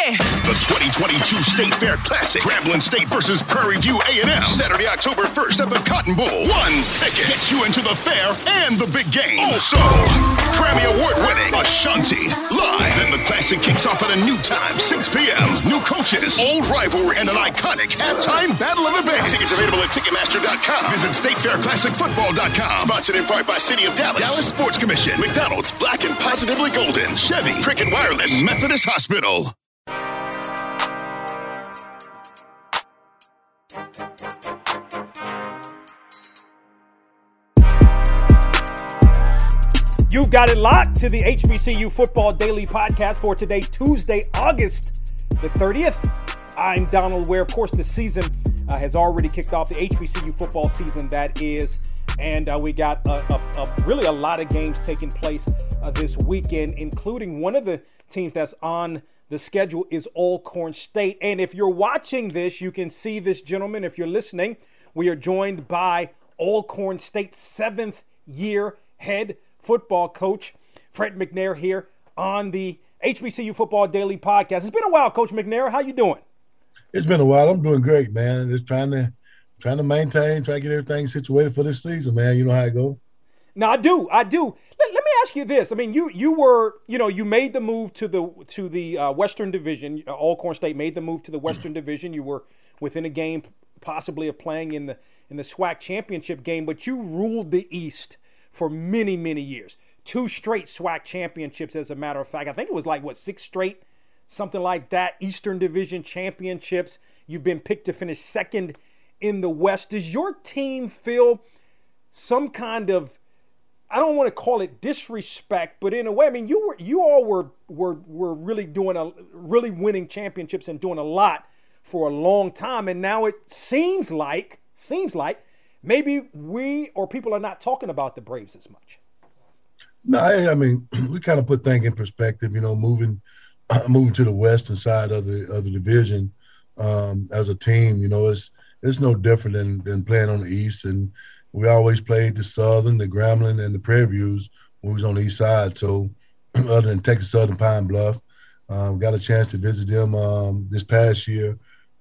The 2022 State Fair Classic, Grambling State versus Prairie View A&M, Saturday, October 1st at the Cotton Bowl. One ticket gets you into the fair and the big game. Also, Grammy Award-winning Ashanti live. Then the Classic kicks off at a new time, 6 p.m. New coaches, old rivalry, and an iconic halftime battle of the bands. Tickets available at Ticketmaster.com. Visit StateFairClassicFootball.com. Sponsored in part by City of Dallas, Dallas Sports Commission, McDonald's, Black and Positively Golden, Chevy, Cricket Wireless, Methodist Hospital. You've got it locked to the HBCU Football Daily Podcast for today, Tuesday, August the 30th. I'm Donal Ware. Of course, the season uh, has already kicked off, the HBCU football season, that is. And uh, we got a, a, a, really a lot of games taking place uh, this weekend, including one of the teams that's on the schedule is Alcorn State. And if you're watching this, you can see this gentleman. If you're listening, we are joined by Alcorn State seventh year head football coach, Fred McNair, here on the HBCU Football Daily Podcast. It's been a while, Coach McNair. How you doing? It's been a while. I'm doing great, man. Just trying to trying to maintain, trying to get everything situated for this season, man. You know how it goes. No, I do. I do. Let, let, me ask you this. I mean, you you were, you know, you made the move to the to the uh, Western Division. Uh, Alcorn State made the move to the Western Division. You were within a game, possibly of playing in the in the SWAC championship game, but you ruled the East for many many years. Two straight SWAC championships, as a matter of fact. I think it was like what six straight, something like that. Eastern Division championships. You've been picked to finish second in the West. Does your team feel some kind of I don't want to call it disrespect, but in a way, I mean, you were you all were were were really doing a really winning championships and doing a lot for a long time, and now it seems like seems like maybe we or people are not talking about the Braves as much. No, I, I mean, we kind of put things in perspective. You know, moving moving to the western side of the of the division um, as a team, you know, it's it's no different than than playing on the east and we always played the Southern, the Grambling, and the Prairie Views when we was on the east side. So, other than Texas Southern Pine Bluff, um, got a chance to visit them um, this past year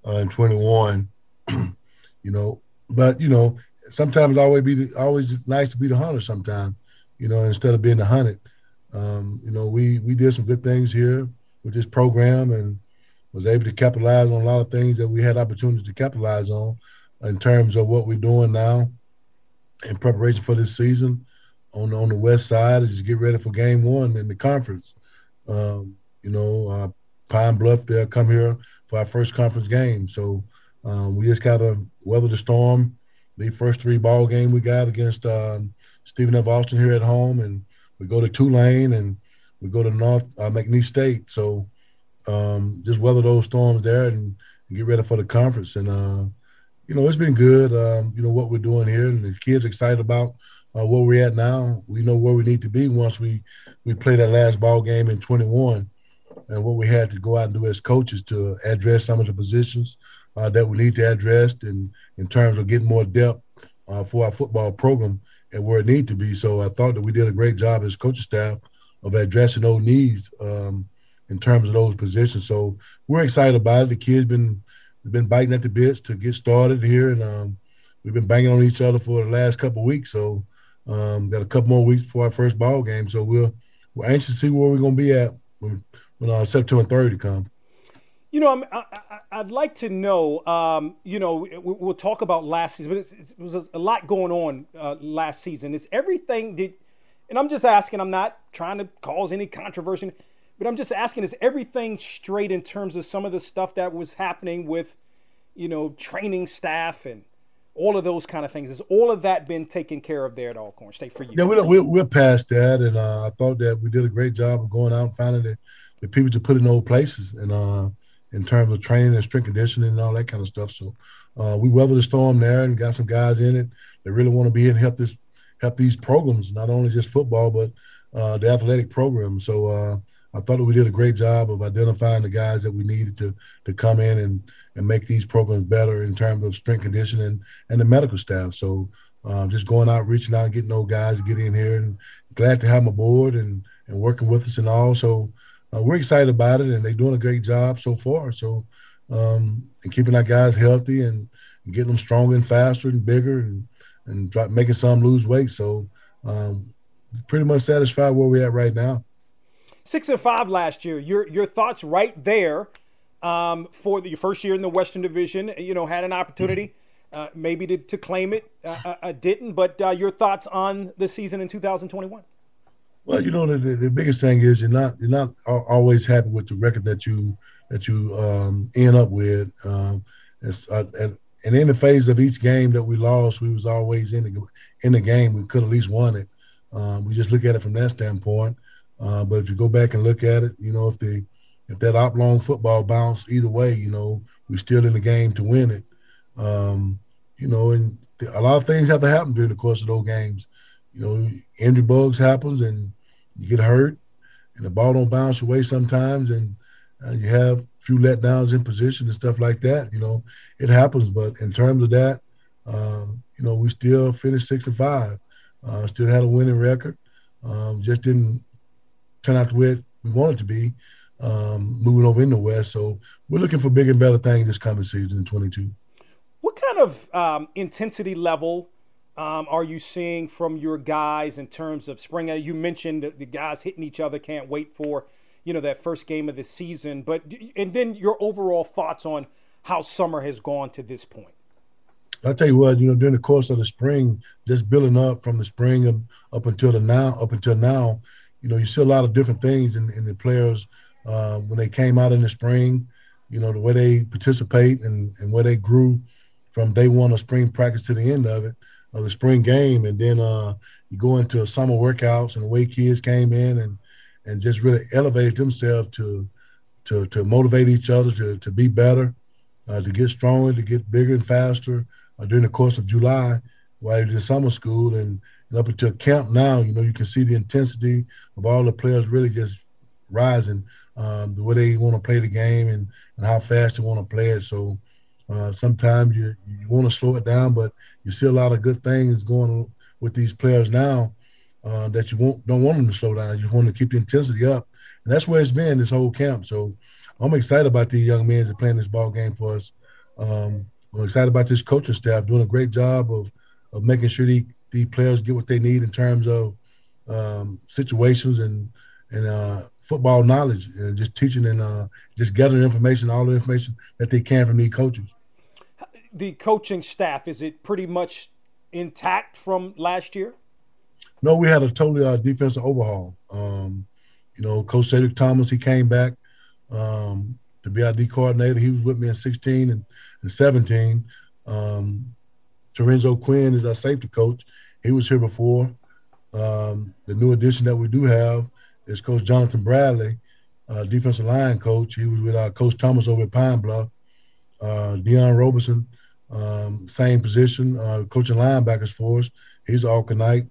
uh, in 21. you know, but you know, sometimes always be the, always nice to be the hunter. Sometimes, you know, instead of being the hunted. Um, you know, we we did some good things here with this program and was able to capitalize on a lot of things that we had opportunity to capitalize on in terms of what we're doing now in preparation for this season on on the west side is get ready for game one in the conference. Um, you know, uh, Pine Bluff, they'll come here for our first conference game. So um, we just got to weather the storm. The first three ball game we got against um, Stephen F. Austin here at home, and we go to Tulane and we go to North uh, McNeese State. So um, just weather those storms there and, and, get ready for the conference. And uh, you know, it's been good. Um, you know what we're doing here, and the kids excited about uh, where we're at now. We know where we need to be once we we play that last ball game in 21, and what we had to go out and do as coaches to address some of the positions uh, that we need to address, and in terms of getting more depth uh, for our football program and where it need to be. So I thought that we did a great job as coaching staff of addressing those needs um, in terms of those positions. So we're excited about it. The kids been we've been biting at the bits to get started here, and um, we've been banging on each other for the last couple weeks. So um, got a couple more weeks before our first ball game. So we're we're anxious to see where we're going to be at when, when uh, September 30 comes. You know, i would like to know. Um, you know, we'll talk about last season, but it was a lot going on uh, last season. Is everything did? And I'm just asking. I'm not trying to cause any controversy. But I'm just asking, is everything straight in terms of some of the stuff that was happening with, you know, training staff and all of those kind of things? Has all of that been taken care of there at Alcorn State for you? Yeah, we're, we're, past that. And uh, I thought that we did a great job of going out and finding the, the people to put in those places and uh, in terms of training and strength conditioning and all that kind of stuff. So uh, we weathered the storm there and got some guys in it that really want to be in and help this help these programs, not only just football, but uh, the athletic program. So uh, I thought that we did a great job of identifying the guys that we needed to to come in and and make these programs better in terms of strength conditioning and the medical staff. So um, just going out, reaching out, getting those guys to get in here, and glad to have them aboard and and working with us and all. So uh, we're excited about it, and they're doing a great job so far. So, um, and keeping our guys healthy and, and, getting them stronger and faster and bigger and and try, making some lose weight. So, um, pretty much satisfied where we're at right now. Six and five last year. Your your thoughts right there um, for the, your first year in the Western Division. You know, had an opportunity. Uh, maybe to, to claim it, uh, uh, uh didn't. But uh, your thoughts on the season in 2021? Well, you know the, the biggest thing is you're not you're not always happy with the record that you that you um, end up with. Um, uh, and, and in the phase of each game that we lost, we was always in the in the game. We could at least won it. Um, we just look at it from that standpoint. Uh, but if you go back and look at it, you know, if the if that oblong football bounced either way, you know, we're still in the game to win it. Um, you know, and a lot of things have to happen during the course of those games. You know, injury bugs happens and you get hurt, and the ball don't bounce away sometimes, and uh, you have a few letdowns in position and stuff like that. You know, it happens. But in terms of that, um, you know, we still finished six and five. Uh, still had a winning record. Um, just didn't turn out the way we wanted to be. Um, moving over in the West, so we're looking for bigger and better things this coming season in 22. What kind of um, intensity level um, are you seeing from your guys in terms of spring? You mentioned the guys hitting each other. Can't wait for you know that first game of the season. But and then your overall thoughts on how summer has gone to this point. I'll tell you what, you know, during the course of the spring, just building up from the spring up, up until the now, up until now, you know, you see a lot of different things in, in the players uh, when they came out in the spring. You know, the way they participate and, and where they grew from day one of spring practice to the end of it of the spring game, and then uh, you go into summer workouts and the way kids came in and and just really elevated themselves to to to motivate each other to to be better, uh, to get stronger, to get bigger and faster uh, during the course of July while they're in summer school and, and up until camp now. You know, you can see the intensity of all the players really just rising. Um, the way they want to play the game and, and how fast they want to play it. So uh, sometimes you you want to slow it down, but you see a lot of good things going with these players now uh, that you won't, don't want them to slow down. You want to keep the intensity up, and that's where it's been this whole camp. So I'm excited about these young men that are playing this ball game for us. Um, I'm excited about this coaching staff doing a great job of of making sure these, these players get what they need in terms of um, situations and and uh, football knowledge and just teaching and uh, just gathering information, all the information that they can from these coaches the coaching staff is it pretty much intact from last year? No, we had a totally uh, defensive overhaul. Um, you know, Coach Cedric Thornton, he came back um, to be our D coordinator. He was with me in 16 and, and 17. Um, Terenzo Quinn is our safety coach. He was here before. Um, the new addition that we do have is Coach Jonathan Bradley, uh, defensive line coach. He was with our Coach Thomas over at Pine Bluff. Uh, Deion Roberson um, same position, uh, coaching linebackers for us. He's Alcornite.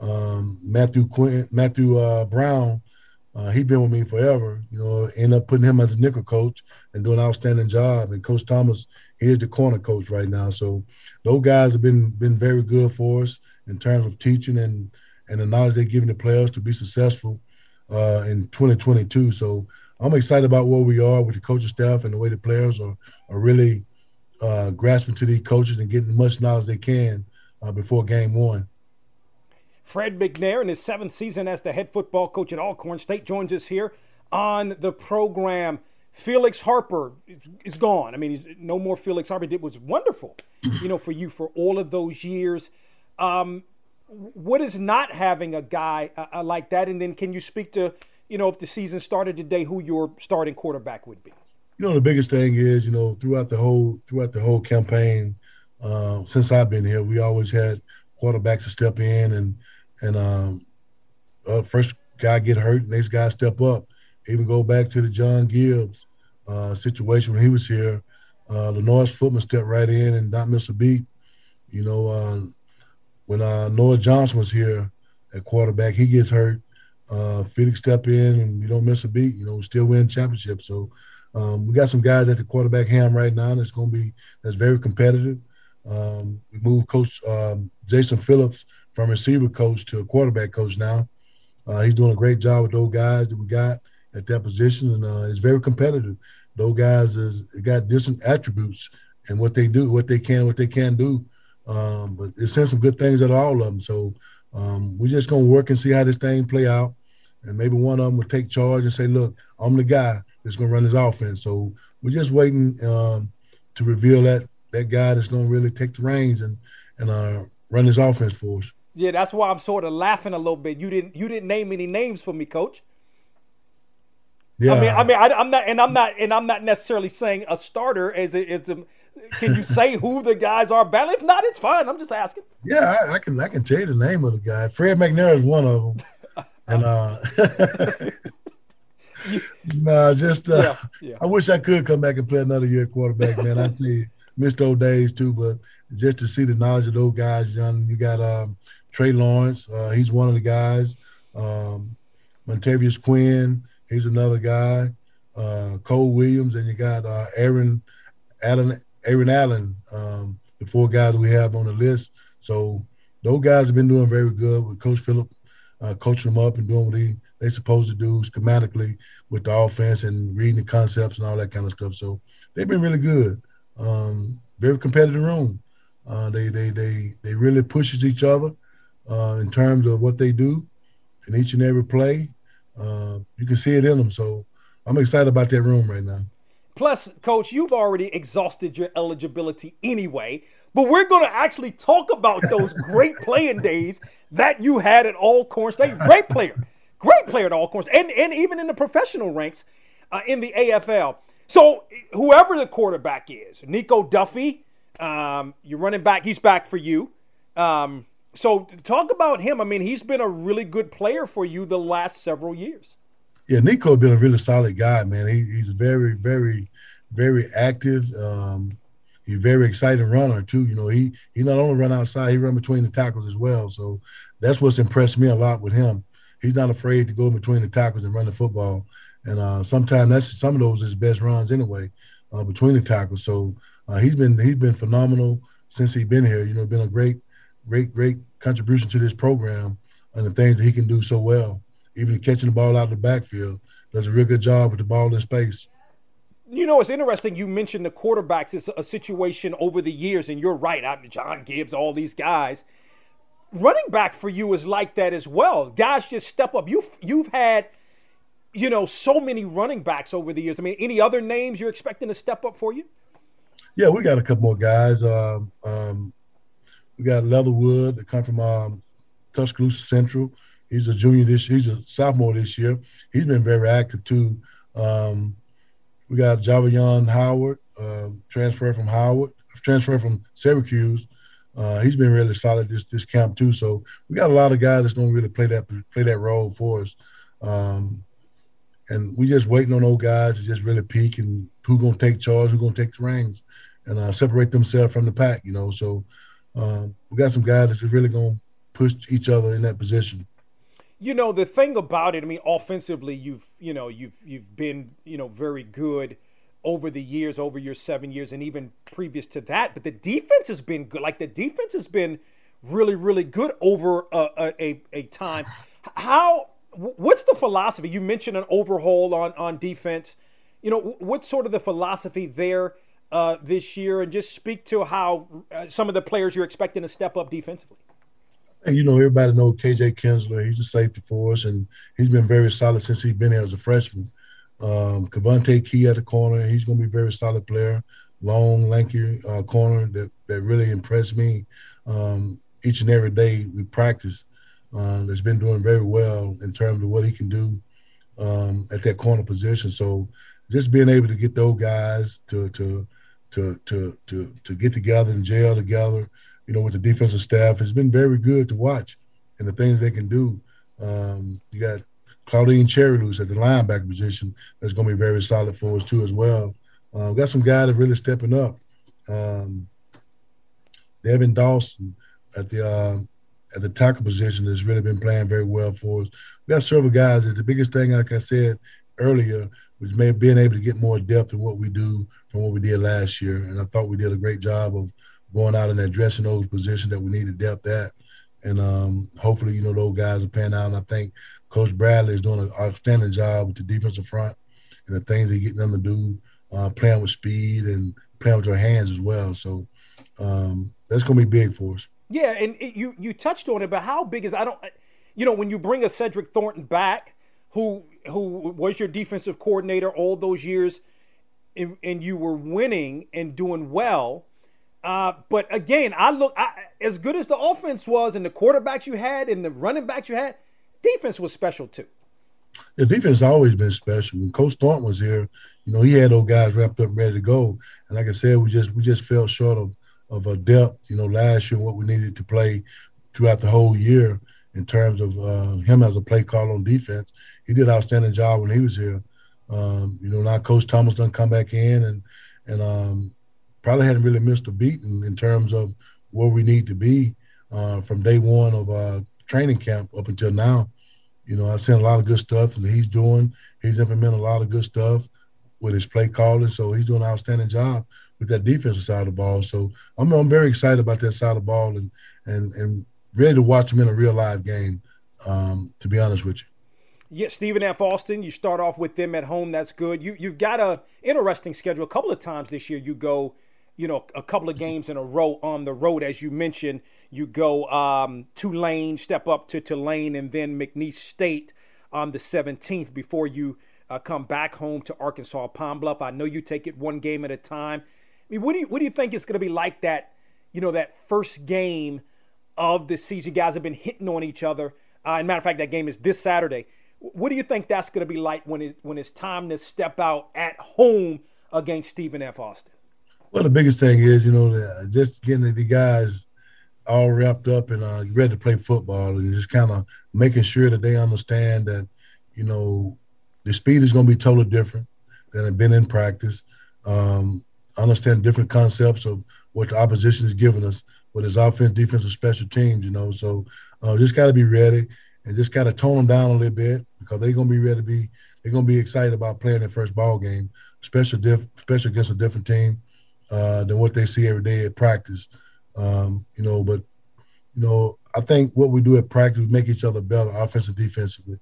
Um, Matthew Quinn, Matthew uh, Brown, uh, he's been with me forever. You know, end up putting him as a nickel coach and doing an outstanding job. And Coach Thomas, he's the corner coach right now. So those guys have been been very good for us in terms of teaching and and the knowledge they're giving the players to be successful uh, in 2022. So I'm excited about where we are with the coaching staff and the way the players are are really uh, grasping to these coaches and getting as much knowledge they can uh, before game one. Fred McNair, in his seventh season as the head football coach at Alcorn State, joins us here on the program. Felix Harper is gone. I mean, no more Felix Harper. It was wonderful, you know, for you for all of those years. Um, what is not having a guy uh, uh like that? And then, can you speak to, you know, if the season started today, who your starting quarterback would be? you know the biggest thing is you know throughout the whole throughout the whole campaign uh, since I've been here, we always had quarterbacks to step in and and um, uh, first guy get hurt, next guy step up. Even go back to the John Gibbs uh, situation when he was here. Uh, Lenorris Footman stepped right in and not miss a beat. You know, uh, when uh, Noah Johnson was here at quarterback, he gets hurt. Uh, Felix step in and you don't miss a beat. You know, we still win championships. So um, we got some guys at the quarterback ham right now that's going to be that's very competitive. Um, we moved Coach um, Jason Phillips from receiver coach to a quarterback coach now. Uh, he's doing a great job with those guys that we got. at that position, and uh, it's very competitive. Those guys has got different attributes and what they do, what they can, what they can do. Um, but it's sent some good things out of all of them. So um, we're just gonna work and see how this thing play out, and maybe one of them will take charge and say, "Look, I'm the guy that's gonna run this offense." So we're just waiting um, to reveal that that guy that's gonna really take the reins and and uh, run this offense for us. Yeah, that's why I'm sort of laughing a little bit. You didn't you didn't name any names for me, Coach. Yeah. I mean, I mean, I, am not, and I'm not, and I'm not necessarily saying a starter as a, as a. Can you say who the guys are battling? If not, it's fine. I'm just asking. Yeah, I, I can, I can tell you the name of the guy. Fred McNair is one of them, and uh, nah, just uh, yeah, yeah. I wish I could come back and play another year at quarterback, man. I tell you, missed those days too, but just to see the knowledge of those guys, John, you got um, Trey Lawrence. Uh, he's one of the guys. Um, Montavious Quinn. He's another guy. Uh, Cole Williams, and you got uh, Aaron Allen. Aaron Allen, um, the four guys we have on the list. So those guys have been doing very good with Coach Phillip, uh, coaching them up and doing what he, they supposed to do schematically with the offense and reading the concepts and all that kind of stuff. So they've been really good. Um, very competitive room. Uh, they they they they really pushes each other uh, in terms of what they do in each and every play. Uh, you can see it in them. So I'm excited about that room right now. Plus, coach, you've already exhausted your eligibility anyway, but we're going to actually talk about those great playing days that you had at Alcorn State. Great player, great player at Alcorn, and and even in the professional ranks uh, in the AFL. So whoever the quarterback is, Niko Duffey, um, you're running back. He's back for you. Um, so talk about him. I mean, he's been a really good player for you the last several years. Yeah, Niko been a really solid guy, man. He, he's very, very, very active. Um, he's a very exciting runner too. You know, he he not only run outside, he run between the tackles as well. So that's what's impressed me a lot with him. He's not afraid to go between the tackles and run the football. And uh, sometimes that's some of those his best runs anyway, uh, between the tackles. So uh, he's been he's been phenomenal since he's been here. You know, been a great great, great contribution to this program and the things that he can do so well. Even catching the ball out of the backfield, does a real good job with the ball in space. You know, it's interesting. You mentioned the quarterbacks. It's a situation over the years, and you're right. I mean, John Gibbs, all these guys. Running back for you is like that as well. Guys just step up. You've you've had, you know, so many running backs over the years. I mean, any other names you're expecting to step up for you? Yeah, we got a couple more guys. Um, um, we got Leatherwood that come from um, Tuscaloosa Central. He's a junior this he's a sophomore this year. He's been very active too. Um, we got Jarveon Howard, uh, transfer from Howard, transfer from Syracuse. Uh, he's been really solid this this camp too. So we got a lot of guys that's going to really play that play that role for us. Um, and we just waiting on those guys to just really peak and who gonna take charge, who gonna take the reins, and uh, separate themselves from the pack. You know, so um, we got some guys that's really going to push each other in that position. You know the thing about it. I mean, offensively, you've you know you've you've been you know very good over the years, over your seven years, and even previous to that. But the defense has been good. Like the defense has been really really good over a a, a time. How what's the philosophy? You mentioned an overhaul on on defense. You know what's sort of the philosophy there? uh, this year and just speak to how uh, some of the players you're expecting to step up defensively? You know, everybody knows KJ Kinsler. He's a safety for us, and he's been very solid since he's been here as a freshman. Um, Cavante Key at the corner, he's going to be a very solid player. Long, lanky uh, corner that, that really impressed me. Um, each and every day we practice. Um, that's been doing very well in terms of what he can do um, at that corner position. So just being able to get those guys to to to to to to get together and jail together, you know, with the defensive staff It's been very good to watch, and the things they can do. Um, you got Claudin Cherry at the linebacker position that's going to be very solid for us too as well. Uh, got some guys that really stepping up. Um, Devin Dawson at the uh, at the tackle position has really been playing very well for us. We got several guys. That the biggest thing, like I said earlier, was being able to get more depth in what we do from what we did last year. And I thought we did a great job of going out and addressing those positions that we needed depth at. And um, hopefully, you know, those guys are paying out. And I think Coach Bradley is doing an outstanding job with the defensive front and the things they're getting them to do, uh, playing with speed and playing with their hands as well. So um, that's going to be big for us. Yeah, and it, you you touched on it, but how big is I don't, you know, when you bring a Cedric Thornton back, who who was your defensive coordinator all those years, and, and you were winning and doing well. Uh, but again, I look I, as good as the offense was, and the quarterbacks you had, and the running backs you had, defense was special too. The defense always been special. When Coach Thornton was here, you know, he had those guys wrapped up and ready to go. And like I said, we just we just fell short of of a depth, you know, last year what we needed to play throughout the whole year in terms of uh, him as a play call on defense. He did an outstanding job when he was here. Um, you know, now Coach Thomas done come back in and and um, probably hadn't really missed a beat in, terms of where we need to be uh, from day one of uh, training camp up until now. You know, I've seen a lot of good stuff that he's doing. He's implementing a lot of good stuff with his play calling, so he's doing an outstanding job with that defensive side of the ball. So I'm I'm very excited about that side of the ball and and and ready to watch him in a real live game. Um, to be honest with you. Yeah, Stephen F. Austin. You start off with them at home. That's good. You you've got a interesting schedule. A couple of times this year, you go, you know, a couple of games in a row on the road, as you mentioned. You go um, Tulane, step up to Tulane, and then McNeese State on the 17th before you uh, come back home to Arkansas Pine Bluff. I know you take it one game at a time. I mean, what do you what do you think it's going to be like that? You know, that first game of the season. You guys have been hitting on each other. Uh, and matter of fact, that game is this Saturday. What do you think that's going to be like when it when it's time to step out at home against Stephen F. Austin? Well, the biggest thing is, you know, just getting the guys all wrapped up and uh, ready to play football, and just kind of making sure that they understand that, you know, the speed is going to be totally different than it been in practice. Um, understand different concepts of what the opposition is giving us, with his offense, defensive, special teams. You know, so uh, just got to be ready and just got to tone them down a little bit because they're gonna be ready to be. They're gonna be excited about playing their first ball game, especially diff, especially against a different team uh, than what they see every day at practice. Um, you know, but you know, I think what we do at practice, we make each other better, offensive, defensively,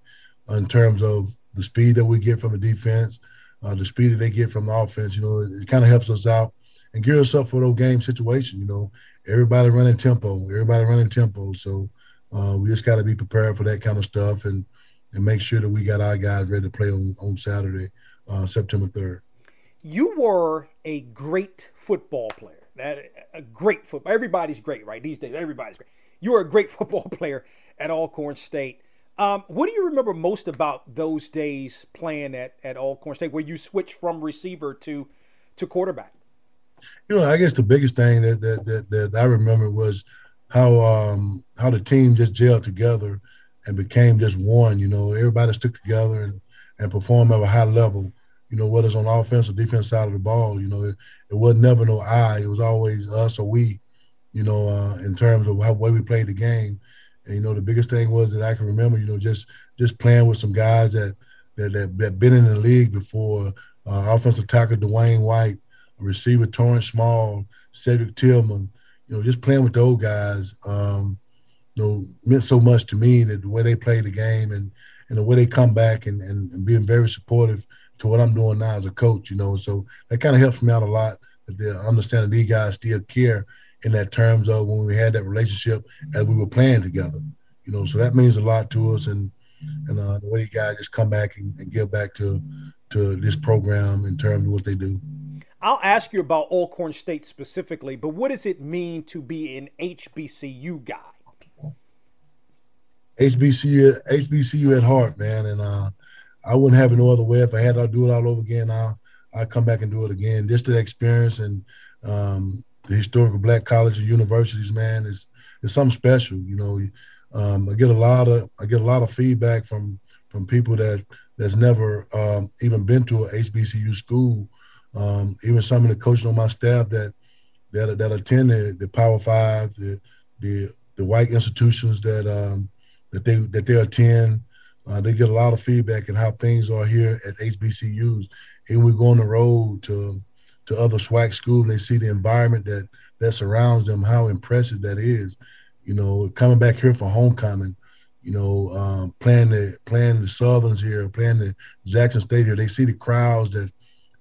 in terms of the speed that we get from the defense, uh, the speed that they get from the offense. You know, it, it kind of helps us out and gear us up for those game situations. You know, everybody running tempo, everybody running tempo. So uh, we just got to be prepared for that kind of stuff and and make sure that we got our guys ready to play on on Saturday, uh, September third. You were a great football player. That a great football. Everybody's great, right? These days, everybody's great. You were a great football player at Alcorn State. Um, what do you remember most about those days playing at, at Alcorn State, where you switched from receiver to to quarterback? You know, I guess the biggest thing that that that, that I remember was how um, how the team just gelled together and became just one. You know, everybody stuck together and, and performed at a high level. You know, whether it's on the offense or defense side of the ball, you know, it, it was never no I. It was always us or we. You know, uh, in terms of how way we played the game. And you know, the biggest thing was that I can remember. You know, just just playing with some guys that that that, that been in the league before. Uh, offensive tackle Dwayne White, receiver Torrance Small, Cedric Tillman, you know, just playing with those guys, um, you know, meant so much to me that the way they play the game and, and the way they come back and, and, and being very supportive to what I'm doing now as a coach, you know. So that kind of helps me out a lot that they understand that these guys still care in that terms of when we had that relationship as we were playing together, you know. So that means a lot to us and and uh, the way these guys just come back and, and give back to to this program in terms of what they do. I'll ask you about Alcorn State specifically, but what does it mean to be an HBCU guy? HBCU, HBCU at heart, man, and uh, I wouldn't have it no other way. If I had to do it all over again, I'll I come back and do it again. Just the experience and um, the historical black colleges and universities, man, is is something special. You know, um, I get a lot of I get a lot of feedback from from people that that's never um, even been to a HBCU school um, even some of the coaches on my staff that that that attend the, the Power Five, the the the white institutions that um, that they that they attend, uh, they get a lot of feedback on how things are here at HBCUs. And we go on the road to to other SWAC schools, and they see the environment that that surrounds them, how impressive that is. You know, coming back here for homecoming, you know, um, playing the playing the Southerns here, playing the Jackson State here. They see the crowds that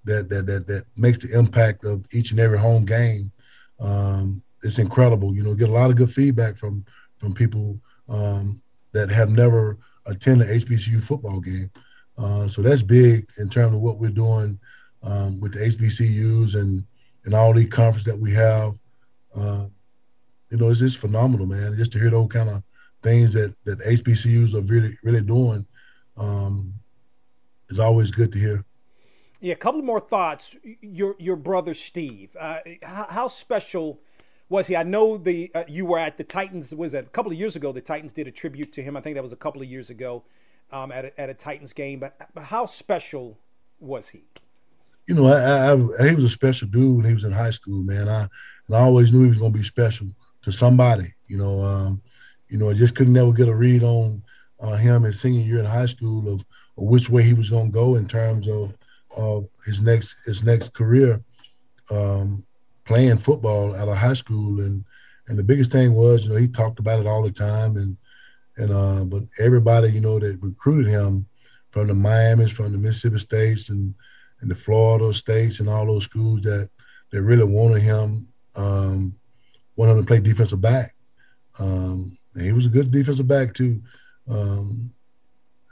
that that that that makes the impact of each and every home game. Um, it's incredible. You know, get a lot of good feedback from from people um, that have never attended an HBCU football game. Uh, so that's big in terms of what we're doing um, with the HBCUs and and all these conferences that we have. Uh, you know, it's just phenomenal, man. Just to hear those kind of things that that HBCUs are really really doing um, is always good to hear. Yeah, a couple more thoughts. Your your brother Steve, uh, how, how, special was he? I know the uh, you were at the Titans. Was that a couple of years ago? The Titans did a tribute to him. I think that was a couple of years ago um, at a, at a Titans game. But, but how special was he? You know, I, I, he was a special dude when he was in high school, man. I and I always knew he was going to be special to somebody. You know, um, you know, I just couldn't never get a read on uh, him in senior year in high school of, of which way he was going to go in terms of of his next his next career um, playing football out of high school. And and the biggest thing was you know he talked about it all the time. And and uh, but everybody you know that recruited him from the Miami's from the Mississippi States and and the Florida states and all those schools that that really wanted him um, wanted him to play defensive back. Um, and he was a good defensive back too. Um,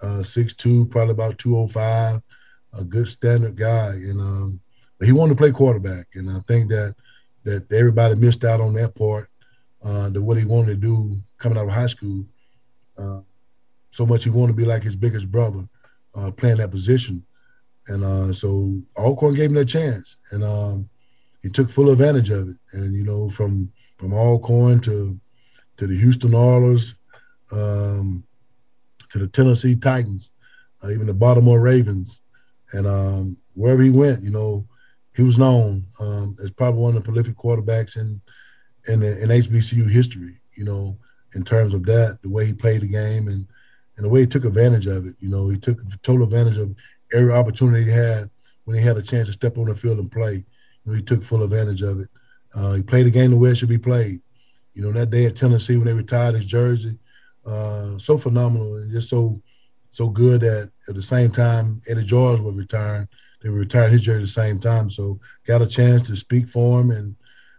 uh, 6'2", probably about 205 a good standard guy, and um, but he wanted to play quarterback, and I think that that everybody missed out on that part. Uh, to what he wanted to do coming out of high school. Uh, so much he wanted to be like his biggest brother, uh, playing that position, and uh, so Alcorn gave him that chance, and um, he took full advantage of it. And you know, from from Alcorn to to the Houston Oilers, um, to the Tennessee Titans, uh, even the Baltimore Ravens, and um, wherever he went, you know, he was known um, as probably one of the prolific quarterbacks in in, in HBCU history. You know, in terms of that, the way he played the game and and the way he took advantage of it. You know, he took total advantage of every opportunity he had when he had a chance to step on the field and play. You know, he took full advantage of it. Uh, he played the game the way it should be played. You know, that day at Tennessee when they retired his jersey, uh, so phenomenal and just so so good that at the same time Eddie George was retiring. Retiring his jersey at the same time. So got a chance to speak for him and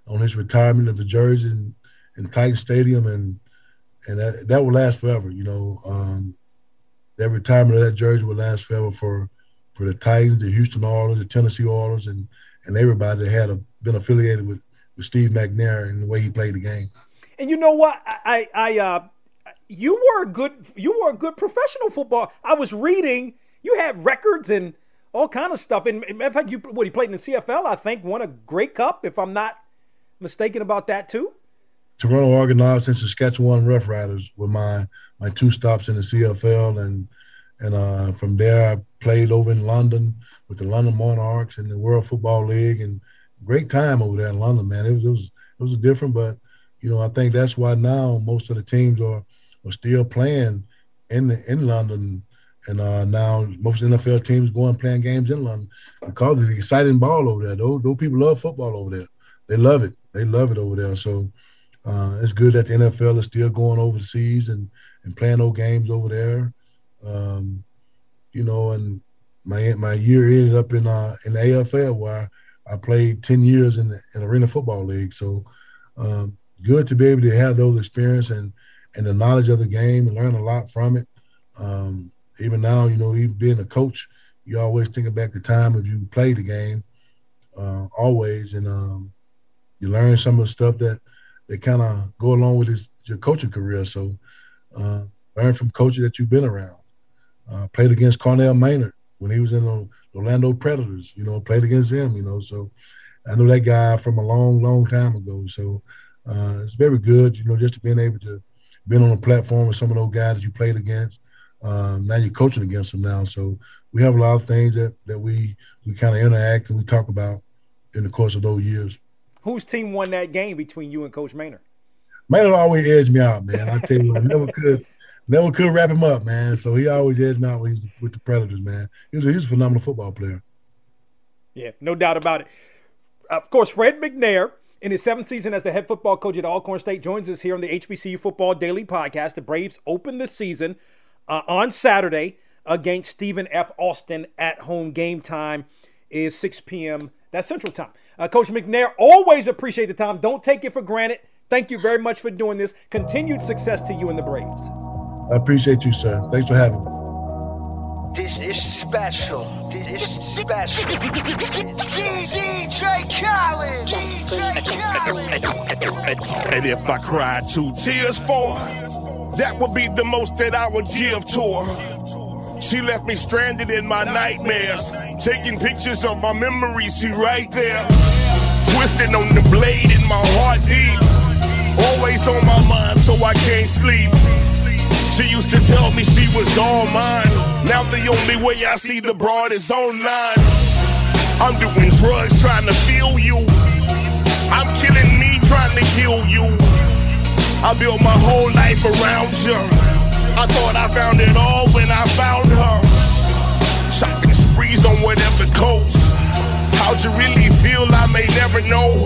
on his retirement of the jersey in, in Titan Stadium and and that, that will last forever, you know. Um, that retirement of that jersey will last forever for for the Titans, the Houston Oilers, the Tennessee Oilers, and and everybody that had a, been affiliated with, with Steve McNair and the way he played the game. And you know what? I I uh, you were a good you were a good professional football. I was reading you had records and all kind of stuff. And in fact, you what he played in the CFL, I think, won a Grey Cup, if I'm not mistaken about that too. Toronto Argonauts and Saskatchewan Roughriders were my my two stops in the CFL, and and uh, from there I played over in London with the London Monarchs in the World Football League, and great time over there in London, man. It was it was it was different, but you know I think that's why now most of the teams are are still playing in the, in London. And uh, now most NFL teams going playing games in London because the exciting ball over there. Those, those people love football over there. They love it. They love it over there. So uh, it's good that the NFL is still going overseas and, and playing those games over there. Um, you know, and my my year ended up in uh, in the AFL where I played ten years in the in Arena Football League. So um, good to be able to have those experience and and the knowledge of the game and learn a lot from it. Um, even now, you know, even being a coach, you always think back the time if you played the game, uh, always, and um, you learn some of the stuff that that kind of go along with your coaching career. So uh, learn from coaches that you've been around. Uh, played against Cornell Maynard when he was in the Orlando Predators. You know, played against him. You know, so I know that guy from a long, long time ago. So uh, it's very good. You know, just to being able to been on a platform with some of those guys that you played against. Um, now you're coaching against them now. So we have a lot of things that, that we we kind of interact and we talk about in the course of those years. Whose team won that game between you and Coach Maynard? Maynard always edged me out, man. I tell you, I never could, never could wrap him up, man. So he always edged me out with, with the Predators, man. He was, he was a phenomenal football player. Yeah, no doubt about it. Of course, Fred McNair in his seventh season as the head football coach at Alcorn State, joins us here on the HBCU Football Daily Podcast. The Braves open the season uh, on Saturday against Stephen F. Austin at home. Game time is 6 p.m. That's Central Time. Uh, coach McNair, always appreciate the time. Don't take it for granted. Thank you very much for doing this. Continued success to you and the Braves. I appreciate you, sir. Thanks for having me. This is special. This is special. DJ Khaled. And if I cry two tears for her, that would be the most that I would give to her. She left me stranded in my nightmares, taking pictures of my memories. She right there, twisting on the blade in my heart deep. Always on my mind, so I can't sleep. She used to tell me she was all mine. Now the only way I see the broad is online. I'm doing drugs trying to feel you. I'm killing me trying to kill you. I built my whole life around you. I thought I found it all when I found her. Shopping sprees on whatever coast. How'd you really feel? I may never know.